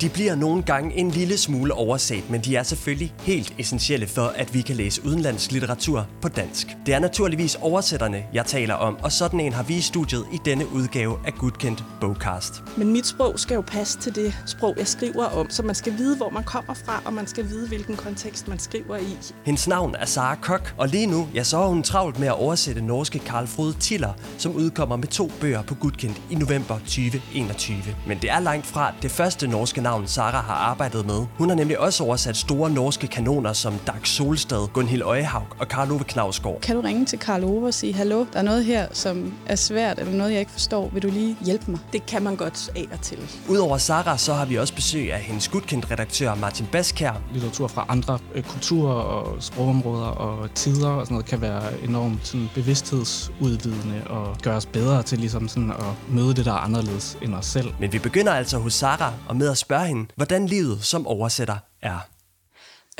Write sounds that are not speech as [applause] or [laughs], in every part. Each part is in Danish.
De bliver nogle gange en lille smule overset, men de er selvfølgelig helt essentielle for, at vi kan læse udenlandsk litteratur på dansk. Det er naturligvis oversætterne, jeg taler om, og sådan en har vi i studiet i denne udgave af Gudkendt Bogcast. Men mit sprog skal jo passe til det sprog, jeg skriver om, så man skal vide, hvor man kommer fra, og man skal vide, hvilken kontekst man skriver i. Hendes navn er Sara Kok, og lige nu ja, så er hun travlt med at oversætte norske Karl Frode Tiller, som udkommer med to bøger på Gudkendt i november 2021. Men det er langt fra det første norske navn, Sara har arbejdet med. Hun har nemlig også oversat store norske kanoner som Dag Solstad, Gunhild Øjehaug og Karl Ove Knavsgaard. Kan du ringe til Karl Ove og sige, hallo, der er noget her, som er svært, eller noget, jeg ikke forstår. Vil du lige hjælpe mig? Det kan man godt af og til. Udover Sara, så har vi også besøg af hendes gudkendt redaktør Martin Baskær. Litteratur fra andre øh, kulturer og sprogområder og tider og sådan noget kan være enormt sådan, bevidsthedsudvidende og gøre os bedre til ligesom sådan at møde det, der er anderledes end os selv. Men vi begynder altså hos Sara og med at spørge hende, hvordan livet som oversætter er.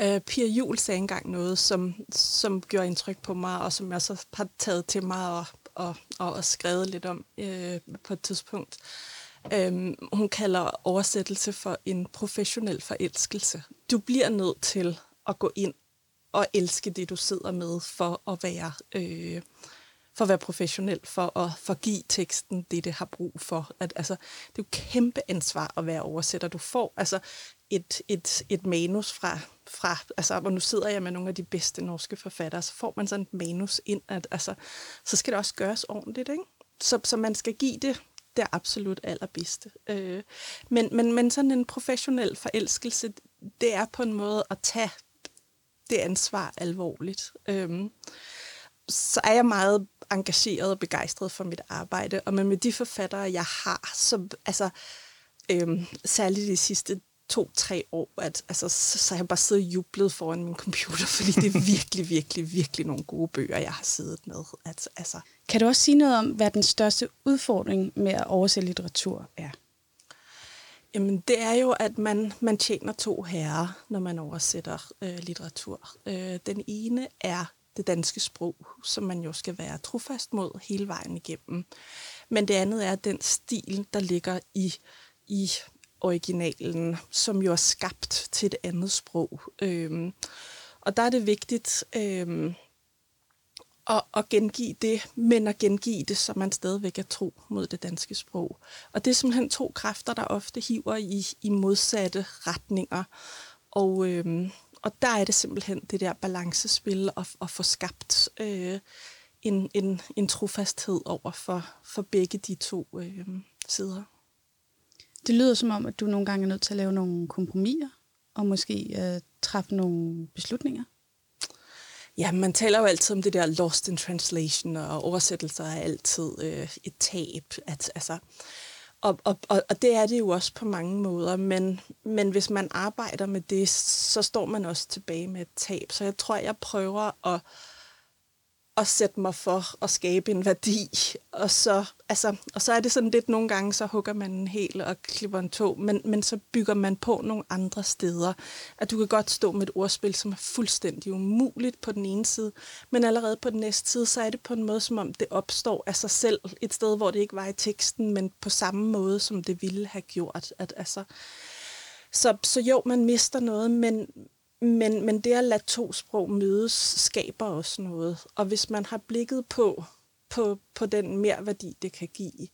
Uh, Pia Jul sagde engang noget, som, som gjorde indtryk på mig, og som jeg så har taget til mig og, og, og, og skrevet lidt om uh, på et tidspunkt. Um, hun kalder oversættelse for en professionel forelskelse. Du bliver nødt til at gå ind og elske det, du sidder med, for at være, øh, for at være professionel, for at forgive teksten det, det har brug for. At, altså, det er jo kæmpe ansvar at være oversætter. Du får altså et, et, et manus fra, fra, altså, hvor nu sidder jeg med nogle af de bedste norske forfattere, så får man sådan et manus ind, at altså, så skal det også gøres ordentligt, ikke? Så, så man skal give det det absolut allerbedste. Øh, men, men, men sådan en professionel forelskelse, det er på en måde at tage det ansvar alvorligt. Øh, så er jeg meget engageret og begejstret for mit arbejde, og med de forfattere, jeg har, så altså, øhm, særligt de sidste to-tre år, at altså, så, så har jeg bare siddet og jublet foran min computer, [laughs] fordi det er virkelig, virkelig, virkelig nogle gode bøger, jeg har siddet med. At, altså. Kan du også sige noget om, hvad den største udfordring med at oversætte litteratur er? Jamen, det er jo, at man, man tjener to herrer, når man oversætter øh, litteratur. Øh, den ene er det danske sprog, som man jo skal være trofast mod hele vejen igennem. Men det andet er den stil, der ligger i, i originalen, som jo er skabt til et andet sprog. Øhm, og der er det vigtigt... øhm, at, at gengive det, men at gengive det, så man stadigvæk er tro mod det danske sprog. Og det er simpelthen to kræfter, der ofte hiver i, i modsatte retninger. Og, øhm, og der er det simpelthen det der balancespil at, at få skabt øh, en, en, en trofasthed over for, for begge de to øh, sider. Det lyder som om, at du nogle gange er nødt til at lave nogle kompromiser, og måske øh, træffe nogle beslutninger. Ja, man taler jo altid om det der lost in translation, og oversættelser er altid øh, et tab. At, altså, og, og, og, og det er det jo også på mange måder, men, men hvis man arbejder med det, så står man også tilbage med et tab. Så jeg tror, jeg prøver at at sætte mig for at skabe en værdi. Og så, altså, og så er det sådan lidt nogle gange, så hugger man en hel og klipper en tog, men, men så bygger man på nogle andre steder. At du kan godt stå med et ordspil, som er fuldstændig umuligt på den ene side, men allerede på den næste side, så er det på en måde, som om det opstår af sig selv et sted, hvor det ikke var i teksten, men på samme måde, som det ville have gjort. At, altså, så, så jo, man mister noget, men, men, men det at lade to sprog mødes, skaber også noget. Og hvis man har blikket på, på, på den mere værdi, det kan give,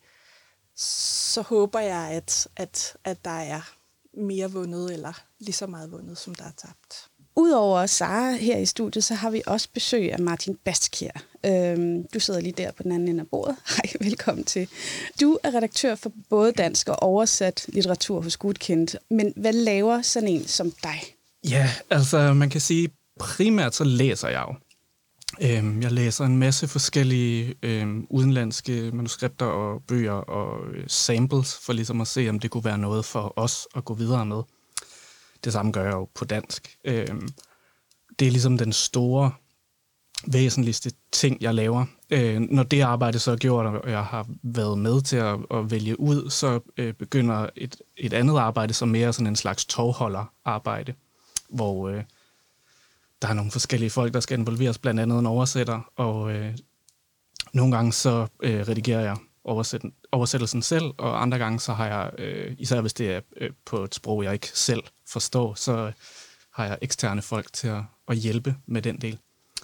så håber jeg, at, at, at der er mere vundet, eller lige så meget vundet, som der er tabt. Udover Sara her i studiet, så har vi også besøg af Martin Bastkjær. Øhm, du sidder lige der på den anden ende af bordet. [laughs] Hej, velkommen til. Du er redaktør for både dansk og oversat litteratur hos Gudkendt. Men hvad laver sådan en som dig? Ja, altså man kan sige, primært så læser jeg jo. Øhm, jeg læser en masse forskellige øhm, udenlandske manuskripter og bøger og øh, samples, for ligesom at se, om det kunne være noget for os at gå videre med. Det samme gør jeg jo på dansk. Øhm, det er ligesom den store, væsentligste ting, jeg laver. Øh, når det arbejde så er gjort, og jeg har været med til at, at vælge ud, så øh, begynder et, et andet arbejde, som mere sådan en slags tovholderarbejde hvor øh, der er nogle forskellige folk, der skal involveres, blandt andet en oversætter, og øh, nogle gange så øh, redigerer jeg oversæt, oversættelsen selv, og andre gange så har jeg, øh, især hvis det er øh, på et sprog, jeg ikke selv forstår, så har jeg eksterne folk til at, at hjælpe med den del.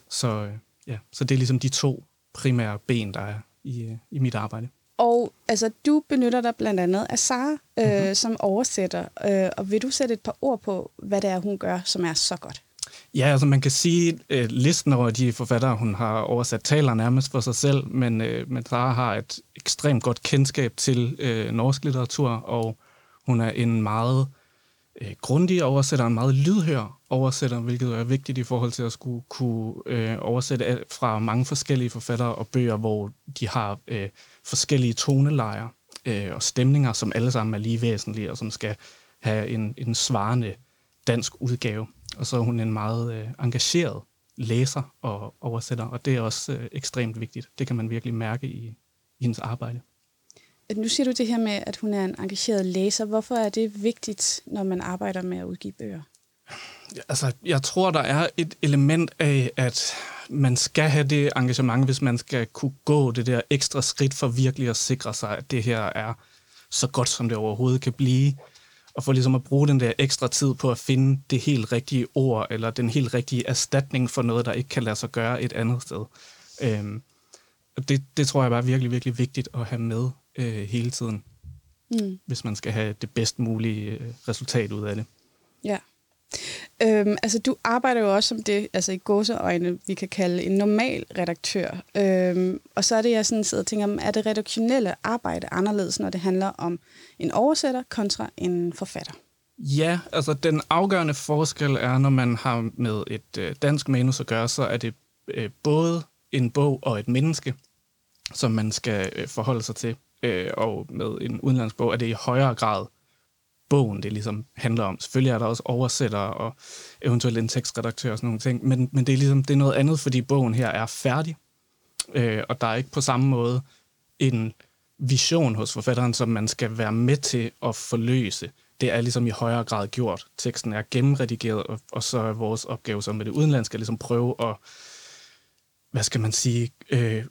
Så, øh, ja, så det er ligesom de to primære ben, der er i, øh, i mit arbejde. Og altså, du benytter dig blandt andet af Sara øh, mm-hmm. som oversætter. Øh, og vil du sætte et par ord på, hvad det er, hun gør, som er så godt? Ja, altså man kan sige, at øh, listen over de forfattere, hun har oversat, taler nærmest for sig selv, men, øh, men Sara har et ekstremt godt kendskab til øh, norsk litteratur, og hun er en meget øh, grundig oversætter, en meget lydhør oversætter, hvilket er vigtigt i forhold til at skulle kunne øh, oversætte fra mange forskellige forfattere og bøger, hvor de har øh, forskellige tonelejer øh, og stemninger, som alle sammen er lige væsentlige, og som skal have en, en svarende dansk udgave. Og så er hun en meget øh, engageret læser og oversætter, og det er også øh, ekstremt vigtigt. Det kan man virkelig mærke i, i hendes arbejde. Nu siger du det her med, at hun er en engageret læser. Hvorfor er det vigtigt, når man arbejder med at udgive bøger? Altså, jeg tror, der er et element af, at man skal have det engagement, hvis man skal kunne gå det der ekstra skridt for virkelig at sikre sig, at det her er så godt, som det overhovedet kan blive. Og for ligesom at bruge den der ekstra tid på at finde det helt rigtige ord, eller den helt rigtige erstatning for noget, der ikke kan lade sig gøre et andet sted. Øhm, det, det tror jeg bare er virkelig, virkelig vigtigt at have med øh, hele tiden, mm. hvis man skal have det bedst mulige øh, resultat ud af det. Ja. Øhm, altså, du arbejder jo også som det, altså i gåseøjne, vi kan kalde en normal redaktør. Øhm, og så er det, jeg sådan sidder og tænker, er det redaktionelle arbejde anderledes, når det handler om en oversætter kontra en forfatter? Ja, altså den afgørende forskel er, når man har med et øh, dansk manus at gøre, så er det øh, både en bog og et menneske, som man skal øh, forholde sig til. Øh, og med en udenlandsbog er det i højere grad bogen, det ligesom handler om. Selvfølgelig er der også oversættere og eventuelt en tekstredaktør og sådan nogle ting, men, men det er ligesom det er noget andet, fordi bogen her er færdig, øh, og der er ikke på samme måde en vision hos forfatteren, som man skal være med til at forløse. Det er ligesom i højere grad gjort. Teksten er gennemredigeret, og, og så er vores opgave som med det udenlandske ligesom prøve at, hvad skal man sige, øh,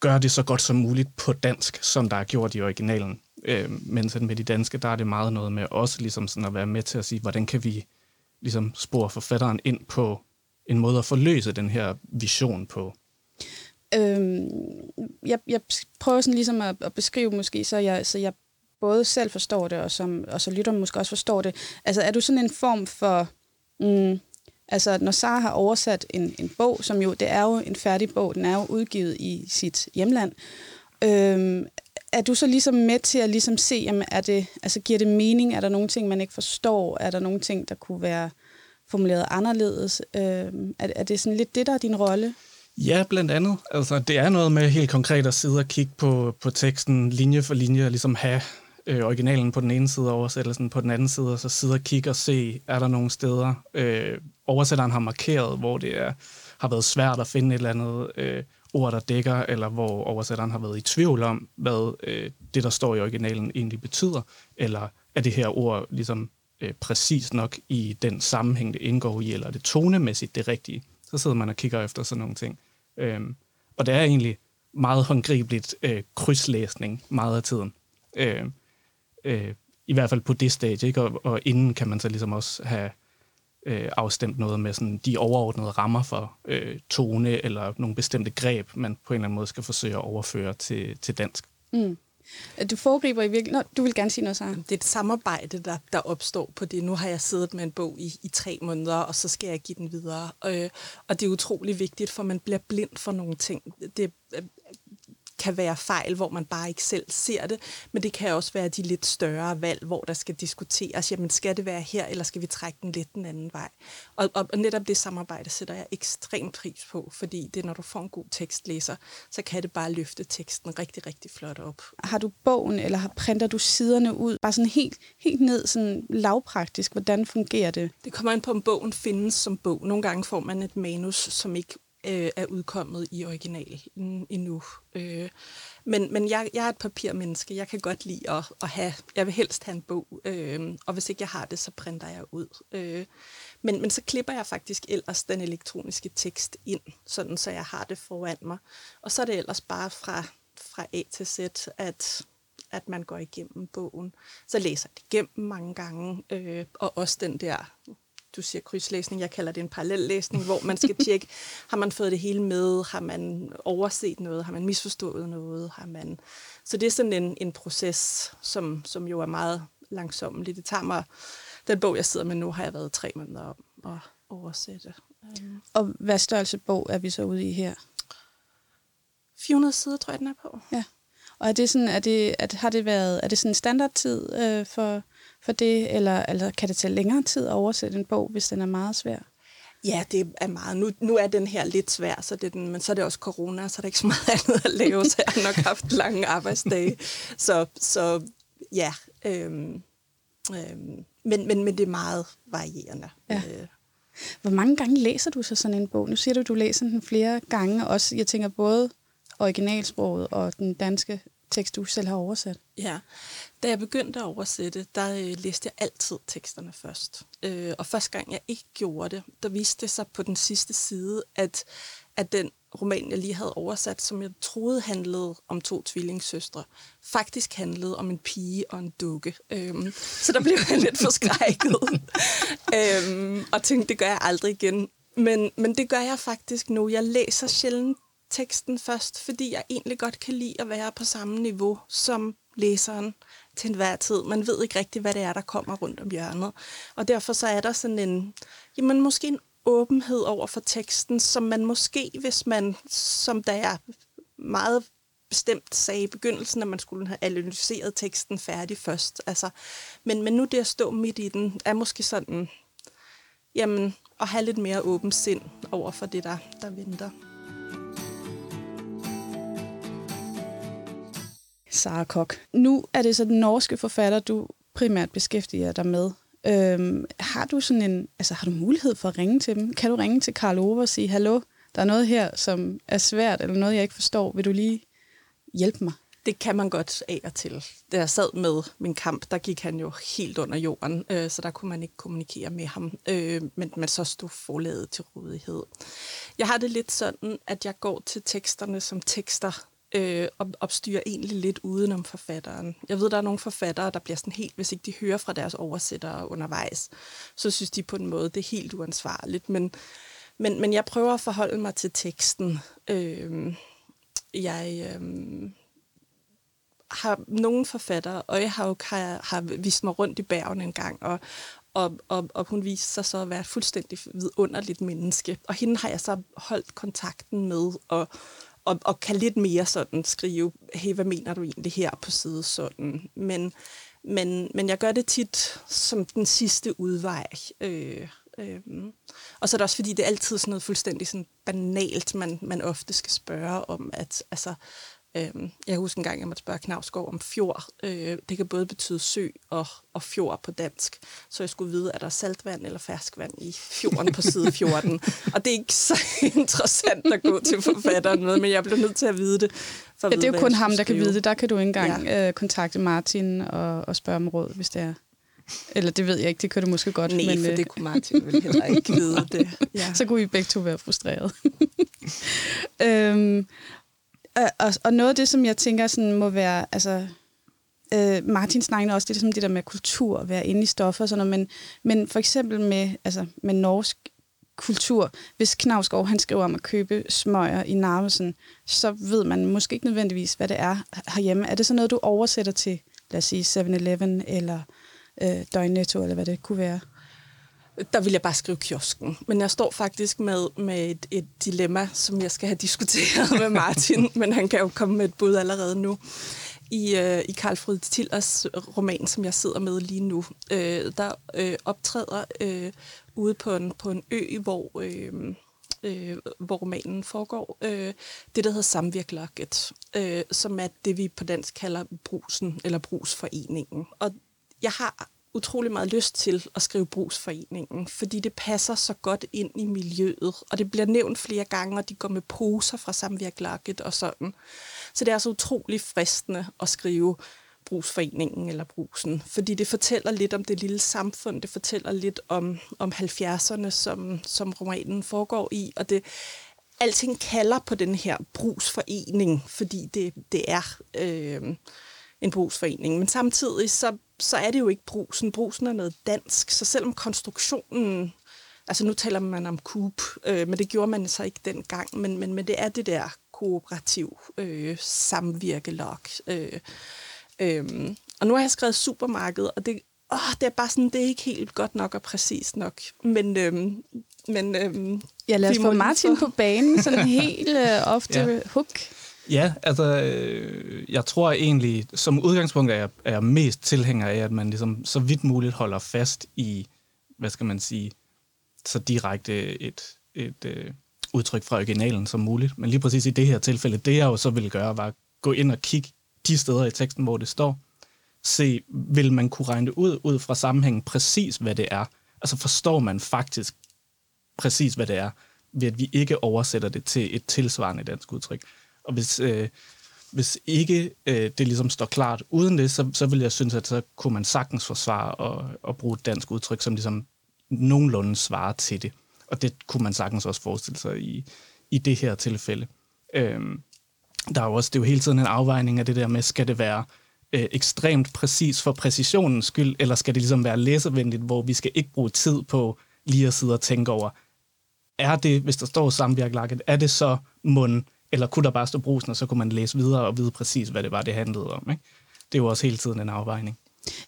gøre det så godt som muligt på dansk, som der er gjort i originalen. Øh, men sådan med de danske, der er det meget noget med også ligesom sådan at være med til at sige, hvordan kan vi ligesom spore forfatteren ind på en måde at forløse den her vision på. Øhm, jeg, jeg prøver sådan ligesom at, at beskrive måske, så jeg, så jeg både selv forstår det, og, som, og så lytter måske også forstår det. Altså er du sådan en form for... Mm, altså når Sara har oversat en, en bog, som jo, det er jo en færdig bog, den er jo udgivet i sit hjemland, øhm, er du så ligesom med til at ligesom se, jamen, er det, altså, giver det mening? Er der nogle ting, man ikke forstår? Er der nogle ting, der kunne være formuleret anderledes? Øh, er, er det sådan lidt det, der er din rolle? Ja, blandt andet. Altså, det er noget med helt konkret at sidde og kigge på, på teksten linje for linje, og ligesom have øh, originalen på den ene side og oversættelsen på den anden side, og så sidde og kigge og se, er der nogle steder, øh, oversætteren har markeret, hvor det er, har været svært at finde et eller andet øh, ord, der dækker, eller hvor oversætteren har været i tvivl om, hvad øh, det, der står i originalen, egentlig betyder, eller er det her ord ligesom øh, præcis nok i den sammenhæng, det indgår i, eller er det tonemæssigt det rigtige? Så sidder man og kigger efter sådan nogle ting. Øhm, og det er egentlig meget håndgribeligt øh, krydslæsning meget af tiden. Øh, øh, I hvert fald på det stadie, ikke? Og, og inden kan man så ligesom også have øh, afstemt noget med sådan de overordnede rammer for øh, tone eller nogle bestemte greb, man på en eller anden måde skal forsøge at overføre til, til dansk. Mm. Du foregriber i virkeligheden... Du vil gerne sige noget, Sarah. Det er et samarbejde, der, der opstår på det. Nu har jeg siddet med en bog i, i tre måneder, og så skal jeg give den videre. Øh, og det er utrolig vigtigt, for man bliver blind for nogle ting. Det, kan være fejl, hvor man bare ikke selv ser det, men det kan også være de lidt større valg, hvor der skal diskuteres, jamen skal det være her, eller skal vi trække den lidt den anden vej? Og, og, og netop det samarbejde sætter jeg ekstremt pris på, fordi det når du får en god tekstlæser, så kan det bare løfte teksten rigtig, rigtig flot op. Har du bogen, eller har, printer du siderne ud, bare sådan helt, helt ned, sådan lavpraktisk, hvordan fungerer det? Det kommer ind på, om bogen findes som bog. Nogle gange får man et manus, som ikke øh, er udkommet i original endnu. Øh, men men jeg, jeg er et papirmenneske. Jeg kan godt lide at, at have... Jeg vil helst have en bog, øh, og hvis ikke jeg har det, så printer jeg ud. Øh, men, men så klipper jeg faktisk ellers den elektroniske tekst ind, sådan så jeg har det foran mig. Og så er det ellers bare fra fra fra A til Z, at, at man går igennem bogen. Så læser jeg det igennem mange gange, øh, og også den der du siger krydslæsning, jeg kalder det en parallellæsning, hvor man skal tjekke, [laughs] har man fået det hele med, har man overset noget, har man misforstået noget, har man... Så det er sådan en, en proces, som, som jo er meget langsom. Det tager mig, den bog, jeg sidder med nu, har jeg været tre måneder om at oversætte. Um. Og hvad størrelse bog er vi så ude i her? 400 sider, tror jeg, den er på. Ja. Og er det sådan, er det, at, har det været, er det sådan en standardtid øh, for, for det, eller, eller kan det tage længere tid at oversætte en bog, hvis den er meget svær? Ja, det er meget. Nu, nu er den her lidt svær, så det er den, men så er det også corona, så er der ikke så meget [laughs] andet at lave, så jeg har nok haft lange arbejdsdage. Så, så ja, øhm, øhm, men, men, men det er meget varierende. Ja. Øh. Hvor mange gange læser du så sådan en bog? Nu siger du, at du læser den flere gange. Også, jeg tænker både originalsproget og den danske tekst, du selv har oversat. Ja, da jeg begyndte at oversætte, der øh, læste jeg altid teksterne først. Øh, og første gang jeg ikke gjorde det, der viste det sig på den sidste side, at, at den roman, jeg lige havde oversat, som jeg troede handlede om to tvillingssøstre, faktisk handlede om en pige og en dukke. Øhm, så der blev jeg lidt forskrækket. [laughs] øhm, og tænkte, det gør jeg aldrig igen. Men, men det gør jeg faktisk nu. Jeg læser sjældent teksten først, fordi jeg egentlig godt kan lide at være på samme niveau som læseren til enhver tid. Man ved ikke rigtigt, hvad det er, der kommer rundt om hjørnet. Og derfor så er der sådan en, jamen måske en åbenhed over for teksten, som man måske, hvis man, som da jeg meget bestemt sagde i begyndelsen, at man skulle have analyseret teksten færdig først. Altså, men, men nu det at stå midt i den, er måske sådan, jamen, at have lidt mere åben sind over for det, der, der venter. Sara Kok. Nu er det så den norske forfatter, du primært beskæftiger dig med. Øhm, har du sådan en, altså har du mulighed for at ringe til dem? Kan du ringe til Karl Ove og sige, hallo, der er noget her, som er svært, eller noget, jeg ikke forstår. Vil du lige hjælpe mig? Det kan man godt af og til. Da jeg sad med min kamp, der gik han jo helt under jorden, øh, så der kunne man ikke kommunikere med ham, øh, men, man så stod forladet til rådighed. Jeg har det lidt sådan, at jeg går til teksterne som tekster, øh, opstyrer egentlig lidt udenom forfatteren. Jeg ved, der er nogle forfattere, der bliver sådan helt, hvis ikke de hører fra deres oversættere undervejs, så synes de på en måde, det er helt uansvarligt. Men, men, men jeg prøver at forholde mig til teksten. Øh, jeg øh, har nogle forfattere, og jeg har jo har, har vist mig rundt i bergen en gang, og, og, og, og hun viste sig så at være et fuldstændig vidunderligt menneske. Og hende har jeg så holdt kontakten med, og og, og kan lidt mere sådan skrive, hey, hvad mener du egentlig her på side sådan. Men, men, men jeg gør det tit som den sidste udvej. Øh, øh. Og så er det også, fordi det er altid sådan noget fuldstændig sådan banalt, man, man ofte skal spørge om, at altså, Øhm, jeg husker en gang, jeg måtte spørge Knavsgaard om fjord. Øh, det kan både betyde sø og, og fjord på dansk. Så jeg skulle vide, er der saltvand eller ferskvand i fjorden på side 14. [laughs] og det er ikke så interessant at gå til forfatteren med, men jeg blev nødt til at vide det. For ja, det er jo kun ham, der kan vide det. Der kan du ikke engang ja. øh, kontakte Martin og, og spørge om råd, hvis det er. Eller det ved jeg ikke, det kan du måske godt. Nej, men, for øh, det kunne Martin vel heller ikke vide det. Ja. [laughs] Så kunne I begge to være frustreret. [laughs] øhm, Øh, og, og noget af det, som jeg tænker sådan, må være... Altså, øh, Martin snakker også det, som det der med kultur, at være inde i stoffer og sådan noget, men, men for eksempel med, altså, med norsk kultur, hvis Knavsgaard han skriver om at købe smøger i Narvesen, så ved man måske ikke nødvendigvis, hvad det er herhjemme. Er det så noget, du oversætter til, lad os sige, 7-Eleven eller øh, Døgnnetto, eller hvad det kunne være? Der vil jeg bare skrive kiosken. Men jeg står faktisk med, med et, et dilemma, som jeg skal have diskuteret [laughs] med Martin, men han kan jo komme med et bud allerede nu. I, øh, i Karl Fryd Tillers roman, som jeg sidder med lige nu, øh, der øh, optræder øh, ude på en, på en ø, hvor... Øh, øh, hvor romanen foregår, øh, det, der hedder Samvirklokket, øh, som er det, vi på dansk kalder brusen, eller brusforeningen. Og jeg har utrolig meget lyst til at skrive brugsforeningen, fordi det passer så godt ind i miljøet, og det bliver nævnt flere gange, og de går med poser fra samvirkelakket og sådan. Så det er så utrolig fristende at skrive brugsforeningen eller brusen, fordi det fortæller lidt om det lille samfund, det fortæller lidt om, om 70'erne, som, som romanen foregår i, og det alting kalder på den her brugsforening, fordi det, det er øh, en brugsforening. Men samtidig så, så er det jo ikke brusen. Brusen er noget dansk, så selvom konstruktionen Altså nu taler man om kub, øh, men det gjorde man så ikke dengang, men, men, men det er det der kooperativ øh, samvirkelog. Øh, øh, og nu har jeg skrevet supermarked, og det, åh, det er bare sådan, det er ikke helt godt nok og præcist nok. Men, øh, men øh, ja, lad os få Martin for... på banen, sådan [laughs] helt øh, ofte ja. hook. Ja, altså, øh, jeg tror egentlig, som udgangspunkt er jeg, er jeg mest tilhænger af, at man ligesom så vidt muligt holder fast i, hvad skal man sige, så direkte et, et øh, udtryk fra originalen som muligt. Men lige præcis i det her tilfælde, det jeg jo så ville gøre, var at gå ind og kigge de steder i teksten, hvor det står. Se, vil man kunne regne det ud, ud fra sammenhængen præcis, hvad det er? Altså forstår man faktisk præcis, hvad det er, ved at vi ikke oversætter det til et tilsvarende dansk udtryk. Og hvis, øh, hvis ikke øh, det ligesom står klart uden det, så, så vil jeg synes, at så kunne man sagtens forsvare og, og bruge et dansk udtryk, som ligesom nogenlunde svarer til det. Og det kunne man sagtens også forestille sig i, i det her tilfælde. Øhm, der er jo også, det er jo hele tiden en afvejning af det der med, skal det være øh, ekstremt præcis for præcisionens skyld, eller skal det ligesom være læsevenligt, hvor vi skal ikke bruge tid på lige at sidde og tænke over, er det, hvis der står samvirkelakket, er det så mund, eller kunne der bare stå brusen, og så kunne man læse videre og vide præcis, hvad det var, det handlede om. Ikke? Det er jo også hele tiden en afvejning.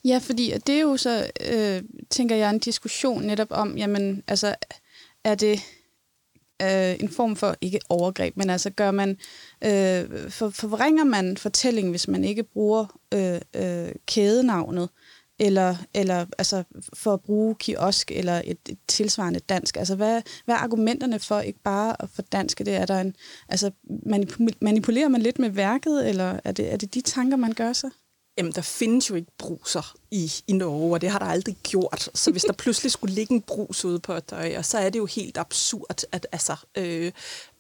Ja, fordi det er jo så, øh, tænker jeg, en diskussion netop om, jamen, altså, er det øh, en form for, ikke overgreb, men altså gør man, øh, for, forvringer man fortællingen, hvis man ikke bruger øh, øh, kædenavnet, eller, eller altså for at bruge kiosk eller et, et tilsvarende dansk. Altså, hvad, hvad er argumenterne for ikke bare at få dansk? Det er der en, altså, manipulerer man lidt med værket, eller er det, er det de tanker, man gør sig? Jamen, der findes jo ikke bruser i, i Norge, og det har der aldrig gjort. Så hvis der [laughs] pludselig skulle ligge en brus ude på et døje, så er det jo helt absurd, at altså, øh,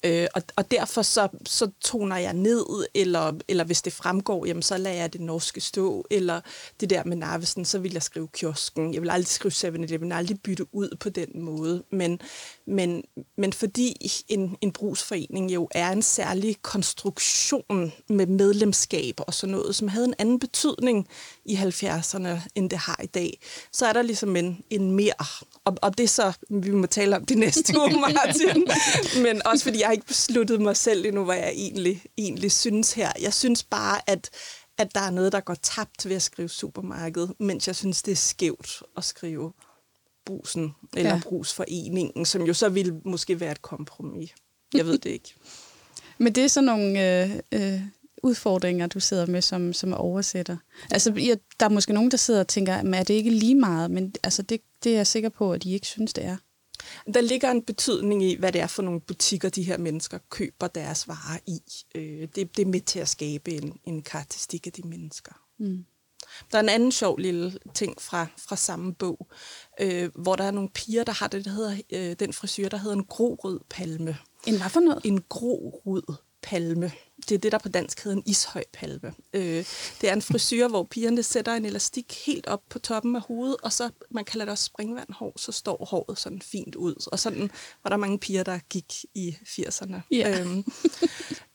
Øh, og, og derfor så, så toner jeg ned, eller, eller hvis det fremgår, jamen, så lader jeg det norske stå, eller det der med Narvesen, så vil jeg skrive kiosken. Jeg vil aldrig skrive 7 jeg vil aldrig bytte ud på den måde. Men, men, men fordi en, en brugsforening jo er en særlig konstruktion med medlemskab og sådan noget, som havde en anden betydning i 70'erne, end det har i dag, så er der ligesom en, en mere og, og det er så, vi må tale om det næste [laughs] uge, Martin. Men også fordi jeg har ikke besluttet mig selv endnu, hvad jeg egentlig, egentlig synes her. Jeg synes bare, at, at der er noget, der går tabt ved at skrive supermarked, mens jeg synes, det er skævt at skrive brusen eller ja. brugsforeningen, som jo så vil måske være et kompromis. Jeg ved det ikke. [laughs] Men det er sådan nogle øh, øh, udfordringer, du sidder med som, som oversætter? Altså, jeg, der er måske nogen, der sidder og tænker, at er det ikke lige meget? Men altså, det, det er jeg sikker på, at de ikke synes, det er. Der ligger en betydning i, hvad det er for nogle butikker, de her mennesker køber deres varer i. Øh, det, det er med til at skabe en, en karakteristik af de mennesker. Mm. Der er en anden sjov lille ting fra, fra samme bog, øh, hvor der er nogle piger, der har det, der hedder, øh, den frisyr, der hedder en grå-rød palme. En hvad for noget? En grå-rød palme. Det er det, der på dansk hedder en ishøjpalme. Øh, det er en frisyr, hvor pigerne sætter en elastik helt op på toppen af hovedet, og så, man kalder det også springvandhår, så står håret sådan fint ud. Og sådan var der mange piger, der gik i 80'erne. Yeah. Øhm,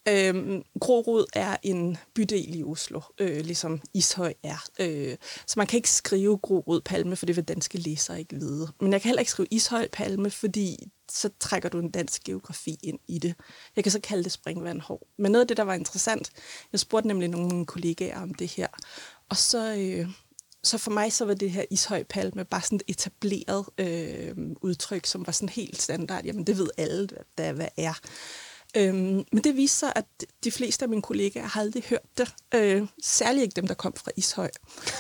øhm, Grorud er en bydel i Oslo, øh, ligesom Ishøj er. Øh, så man kan ikke skrive Grorud Palme, for det vil danske læsere ikke vide. Men jeg kan heller ikke skrive Ishøj Palme, fordi så trækker du en dansk geografi ind i det. Jeg kan så kalde det springvandhår. Men noget af det, der var interessant, jeg spurgte nemlig nogle af mine kollegaer om det her, og så, øh, så for mig så var det her ishøj palme bare sådan et etableret øh, udtryk, som var sådan helt standard. Jamen det ved alle, hvad, hvad er. Øhm, men det viste sig, at de fleste af mine kollegaer har aldrig hørt det. Øh, særligt ikke dem, der kom fra Ishøj.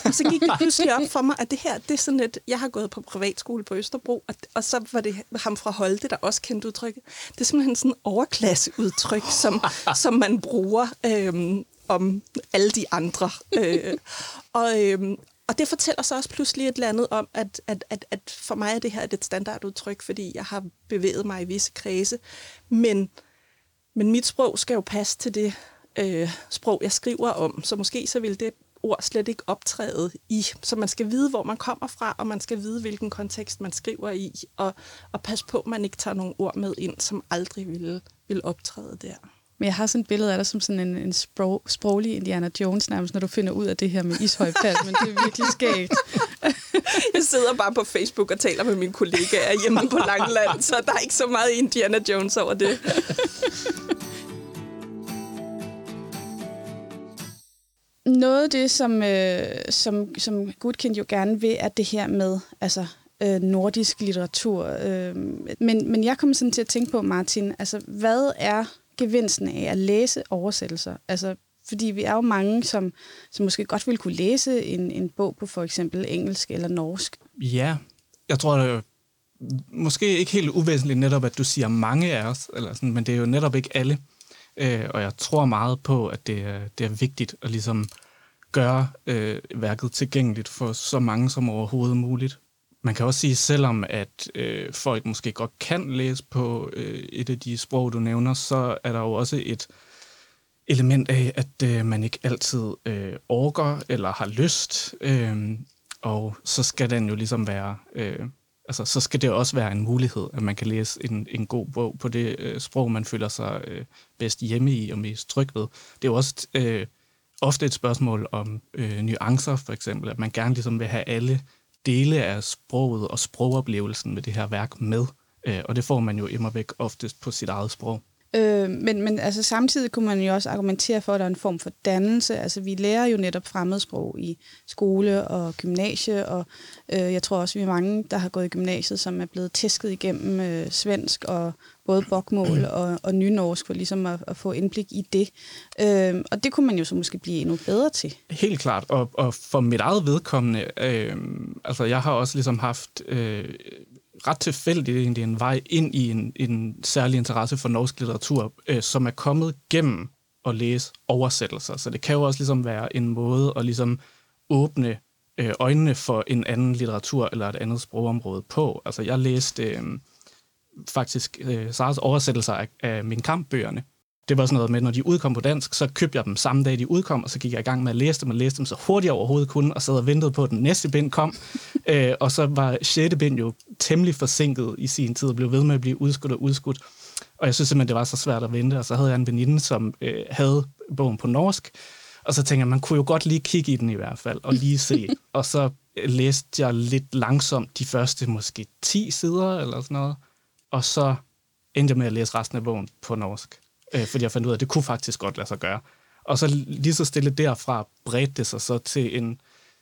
Og så gik det [laughs] pludselig op for mig, at det her, det er sådan et... Jeg har gået på privatskole på Østerbro, og, og så var det ham fra Holte, der også kendte udtrykket. Det er simpelthen sådan et overklasseudtryk, som, [laughs] som man bruger øh, om alle de andre. Øh, og, øh, og det fortæller så også pludselig et eller andet om, at, at, at, at for mig er det her et standardudtryk, fordi jeg har bevæget mig i visse kredse. Men men mit sprog skal jo passe til det øh, sprog, jeg skriver om, så måske så vil det ord slet ikke optræde i. Så man skal vide, hvor man kommer fra, og man skal vide, hvilken kontekst man skriver i, og, og passe på, at man ikke tager nogle ord med ind, som aldrig ville vil optræde der. Men jeg har sådan et billede af dig som sådan en, en sprog, sproglig Indiana Jones nærmest, når du finder ud af det her med ishøjpal, men det er virkelig skægt. [laughs] jeg sidder bare på Facebook og taler med mine kollegaer hjemme på Langland, så der er ikke så meget Indiana Jones over det. Noget af det, som, øh, som, som Gudkind jo gerne vil, er det her med altså, øh, nordisk litteratur. Øh, men, men jeg kommer sådan til at tænke på, Martin, altså, hvad er gevinsten af at læse oversættelser? Altså, fordi vi er jo mange, som, som måske godt ville kunne læse en, en bog på for eksempel engelsk eller norsk. Ja, jeg tror, det er måske ikke helt uvæsentligt netop, at du siger mange af os, eller sådan, men det er jo netop ikke alle. Øh, og jeg tror meget på, at det er, det er vigtigt at ligesom gøre øh, værket tilgængeligt for så mange som overhovedet muligt. Man kan også sige, selvom at øh, folk måske godt kan læse på øh, et af de sprog, du nævner, så er der jo også et element af, at øh, man ikke altid øh, orker eller har lyst. Øh, og så skal den jo ligesom være... Øh, altså, så skal det også være en mulighed, at man kan læse en, en god bog på det øh, sprog, man føler sig øh, bedst hjemme i og mest tryg ved. Det er jo også øh, ofte et spørgsmål om øh, nuancer, for eksempel, at man gerne ligesom vil have alle dele af sproget og sprogoplevelsen med det her værk med, øh, og det får man jo immer væk oftest på sit eget sprog. Øh, men, men altså, samtidig kunne man jo også argumentere for, at der er en form for dannelse. Altså, vi lærer jo netop fremmedsprog i skole og gymnasie, og øh, jeg tror også, vi er mange, der har gået i gymnasiet, som er blevet tæsket igennem øh, svensk og både bokmål [clears throat] og, og nynorsk, for ligesom at, at få indblik i det. Øh, og det kunne man jo så måske blive endnu bedre til. Helt klart, og, og for mit eget vedkommende, øh, altså jeg har også ligesom haft øh, ret tilfældigt egentlig en vej ind i en, en særlig interesse for norsk litteratur, øh, som er kommet gennem at læse oversættelser. Så det kan jo også ligesom være en måde at ligesom åbne øh, øjnene for en anden litteratur eller et andet sprogområde på. Altså jeg læste øh, faktisk øh, Saras oversættelser af, af min kampbøgerne, det var sådan noget med, når de udkom på dansk, så købte jeg dem samme dag, de udkom, og så gik jeg i gang med at læse dem, og læste dem så hurtigt jeg overhovedet kunne, og sad og ventede på, at den næste bind kom. [laughs] øh, og så var 6. bind jo temmelig forsinket i sin tid, og blev ved med at blive udskudt og udskudt. Og jeg synes simpelthen, det var så svært at vente, og så havde jeg en veninde, som øh, havde bogen på norsk, og så tænkte jeg, man kunne jo godt lige kigge i den i hvert fald, og lige se. [laughs] og så læste jeg lidt langsomt de første måske 10 sider, eller sådan noget, og så endte jeg med at læse resten af bogen på norsk øh, fordi jeg fandt ud af, at det kunne faktisk godt lade sig gøre. Og så lige så stille derfra bredte det sig så til en,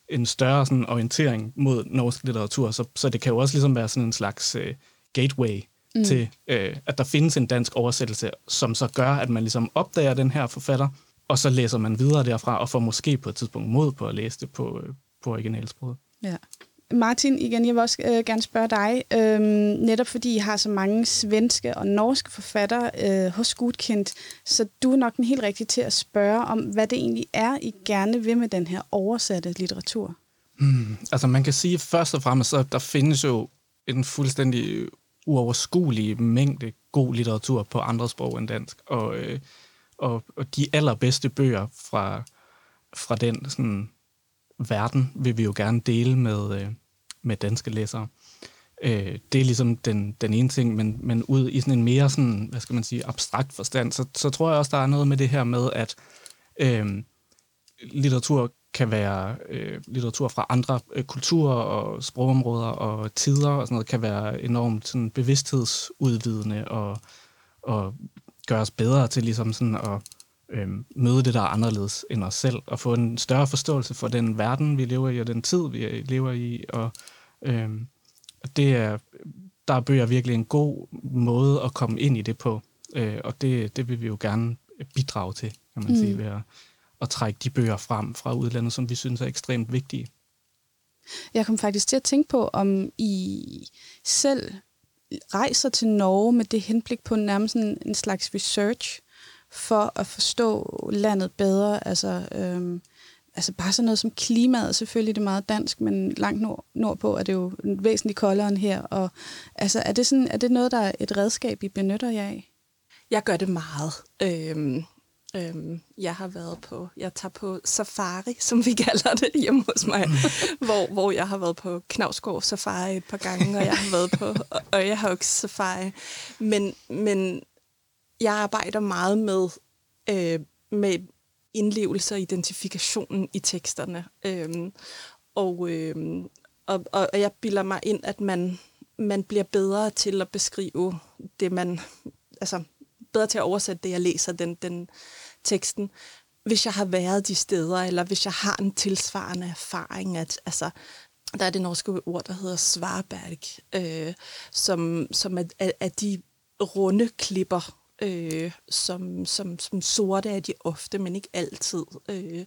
en større sådan, orientering mod norsk litteratur, så, så det kan jo også ligesom være sådan en slags øh, gateway mm. til, øh, at der findes en dansk oversættelse, som så gør, at man ligesom opdager den her forfatter, og så læser man videre derfra, og får måske på et tidspunkt mod på at læse det på, øh, på originalsproget. Ja. Martin, igen, jeg vil også øh, gerne spørge dig, øh, netop fordi I har så mange svenske og norske forfattere øh, hos Gudkendt, så du er nok den helt rigtige til at spørge om, hvad det egentlig er, I gerne vil med den her oversatte litteratur. Hmm, altså man kan sige først og fremmest, at der findes jo en fuldstændig uoverskuelig mængde god litteratur på andre sprog end dansk, og, øh, og, og de allerbedste bøger fra, fra den sådan, verden vil vi jo gerne dele med, øh, med danske læsere. Øh, det er ligesom den, den ene ting, men, men ud i sådan en mere sådan, hvad skal man sige, abstrakt forstand, så, så tror jeg også, der er noget med det her med, at øh, litteratur kan være øh, litteratur fra andre øh, kulturer og sprogområder og tider og sådan noget, kan være enormt sådan, bevidsthedsudvidende og, og gøre os bedre til ligesom sådan at øh, møde det, der er anderledes end os selv, og få en større forståelse for den verden, vi lever i, og den tid, vi lever i. Og øh, det er, der er bøger virkelig en god måde at komme ind i det på, øh, og det, det vil vi jo gerne bidrage til, kan man mm. sige, ved at, at trække de bøger frem fra udlandet, som vi synes er ekstremt vigtige. Jeg kom faktisk til at tænke på, om I selv rejser til Norge med det henblik på nærmest en, en slags research, for at forstå landet bedre. Altså, øhm, altså bare sådan noget som klimaet, selvfølgelig det er meget dansk, men langt nord, nordpå er det jo væsentligt koldere end her. Og, altså, er, det sådan, er det noget, der er et redskab, I benytter jer af? Jeg gør det meget. Øhm, øhm, jeg har været på, jeg tager på safari, som vi kalder det hjemme hos mig, [laughs] hvor, hvor jeg har været på Knavsgård Safari et par gange, og jeg har været på og jeg har også Safari. Men, men jeg arbejder meget med, øh, med indlevelse og identifikationen i teksterne. Øh, og, øh, og, og jeg bilder mig ind, at man, man bliver bedre til at beskrive det, man... Altså, bedre til at oversætte det, jeg læser, den, den teksten, hvis jeg har været de steder, eller hvis jeg har en tilsvarende erfaring, at altså, der er det norske ord, der hedder svarberg, øh, som, som er, er, er de runde klipper, øh, som, som, som sorte er de ofte, men ikke altid. Øh,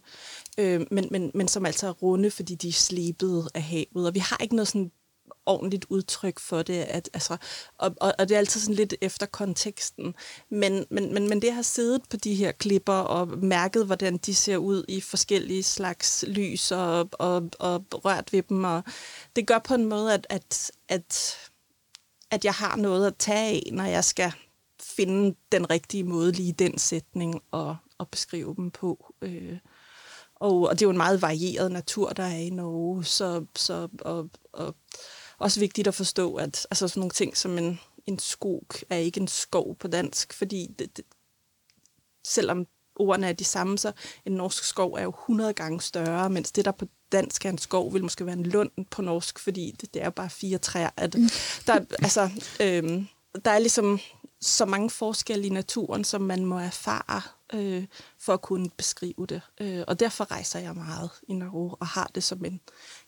øh, men, men, men som altså er runde, fordi de er slebet af havet. Og vi har ikke noget sådan ordentligt udtryk for det. At, altså, og, og, og det er altid sådan lidt efter konteksten. Men, men, men, men det har siddet på de her klipper og mærket, hvordan de ser ud i forskellige slags lys og, og, og rørt ved dem. Og det gør på en måde, at, at, at, at jeg har noget at tage af, når jeg skal finde den rigtige måde lige i den sætning og, og beskrive dem på. Øh, og, og det er jo en meget varieret natur, der er i Norge, så, så og, og også vigtigt at forstå, at altså sådan nogle ting som en, en skog er ikke en skov på dansk, fordi det, det, selvom ordene er de samme, så en norsk skov er jo 100 gange større, mens det, der på dansk er en skov, vil måske være en lund på norsk, fordi det, det er bare fire træer. At mm. der, altså, øhm, der er ligesom så mange forskelle i naturen, som man må erfare øh, for at kunne beskrive det. Øh, og derfor rejser jeg meget i Norge og har det som en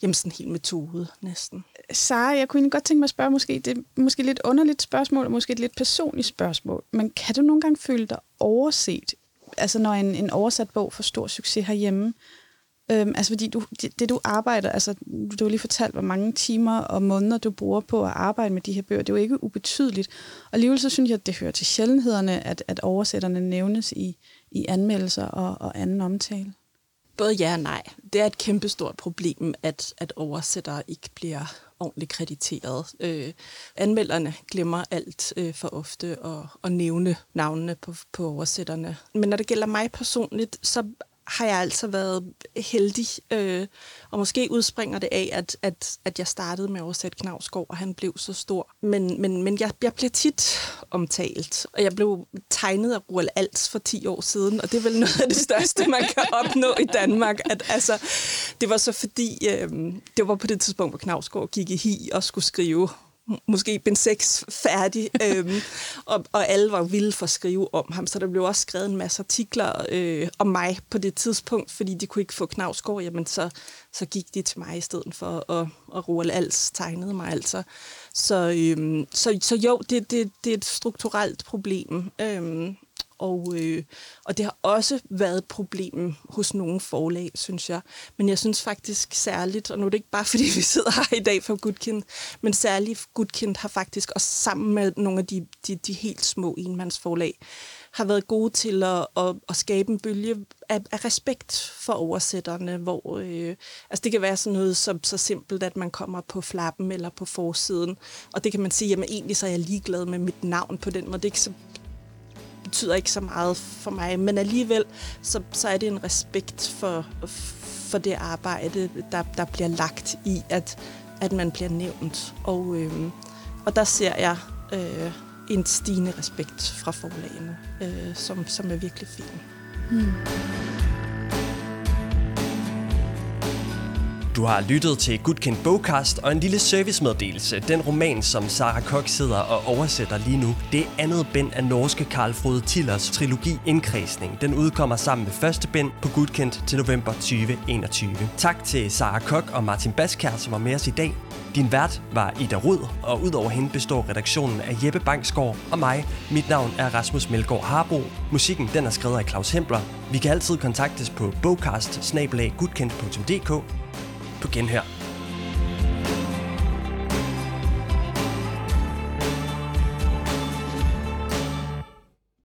jamen sådan helt metode næsten. Sara, jeg kunne godt tænke mig at spørge, måske, det er måske lidt underligt spørgsmål, og måske et lidt personligt spørgsmål, men kan du nogle gange føle dig overset, altså når en, en oversat bog får stor succes herhjemme, Øhm, altså fordi du, det, det du arbejder, altså du har lige fortalt, hvor mange timer og måneder du bruger på at arbejde med de her bøger. Det er jo ikke ubetydeligt. Og alligevel så synes jeg, at det hører til sjældenhederne, at, at oversætterne nævnes i, i anmeldelser og, og anden omtale. Både ja og nej. Det er et kæmpestort problem, at, at oversættere ikke bliver ordentligt krediteret. Øh, anmelderne glemmer alt øh, for ofte at, at nævne navnene på, på oversætterne. Men når det gælder mig personligt, så har jeg altså været heldig, øh, og måske udspringer det af, at, at, at jeg startede med at oversætte Knavsgaard, og han blev så stor. Men, men, men jeg, jeg bliver tit omtalt, og jeg blev tegnet af Roald Alts for 10 år siden, og det er vel noget af det største, man kan opnå i Danmark. At, altså, det var så fordi, øh, det var på det tidspunkt, hvor Knavsgaard gik i hi og skulle skrive måske Ben 6 færdig, [laughs] øhm, og, og alle var vilde for at skrive om ham, så der blev også skrevet en masse artikler øh, om mig på det tidspunkt, fordi de kunne ikke få Knavsgaard, jamen så, så gik de til mig i stedet for, at, at Roald Als tegnede mig altså. Så, øhm, så, så jo, det, det, det er et strukturelt problem, øhm, og, øh, og det har også været et problem hos nogle forlag, synes jeg. Men jeg synes faktisk særligt, og nu er det ikke bare [laughs] fordi vi sidder her i dag for Gudkind, men særligt Gudkind har faktisk også sammen med nogle af de, de, de helt små enmandsforlag, har været gode til at, at, at skabe en bølge af, af respekt for oversætterne, hvor øh, altså det kan være sådan noget så, så simpelt, at man kommer på flappen eller på forsiden, og det kan man sige, jamen egentlig så er jeg ligeglad med mit navn på den måde. Det er ikke så betyder ikke så meget for mig, men alligevel så, så er det en respekt for, for det arbejde, der, der bliver lagt i, at, at man bliver nævnt. Og, øh, og der ser jeg øh, en stigende respekt fra forlagene, øh, som, som er virkelig fin. Mm. Du har lyttet til Gudkendt Bogkast og en lille servicemeddelelse. Den roman, som Sara Kok sidder og oversætter lige nu, det er andet bind af norske Karl Frode Tillers trilogi Indkredsning. Den udkommer sammen med første bind på Gudkendt til november 2021. Tak til Sara Kok og Martin Baskær, som var med os i dag. Din vært var Ida Rud, og udover hende består redaktionen af Jeppe Bangsgaard og mig. Mit navn er Rasmus Melgaard Harbo. Musikken den er skrevet af Claus Hempler. Vi kan altid kontaktes på bogkast på genhør.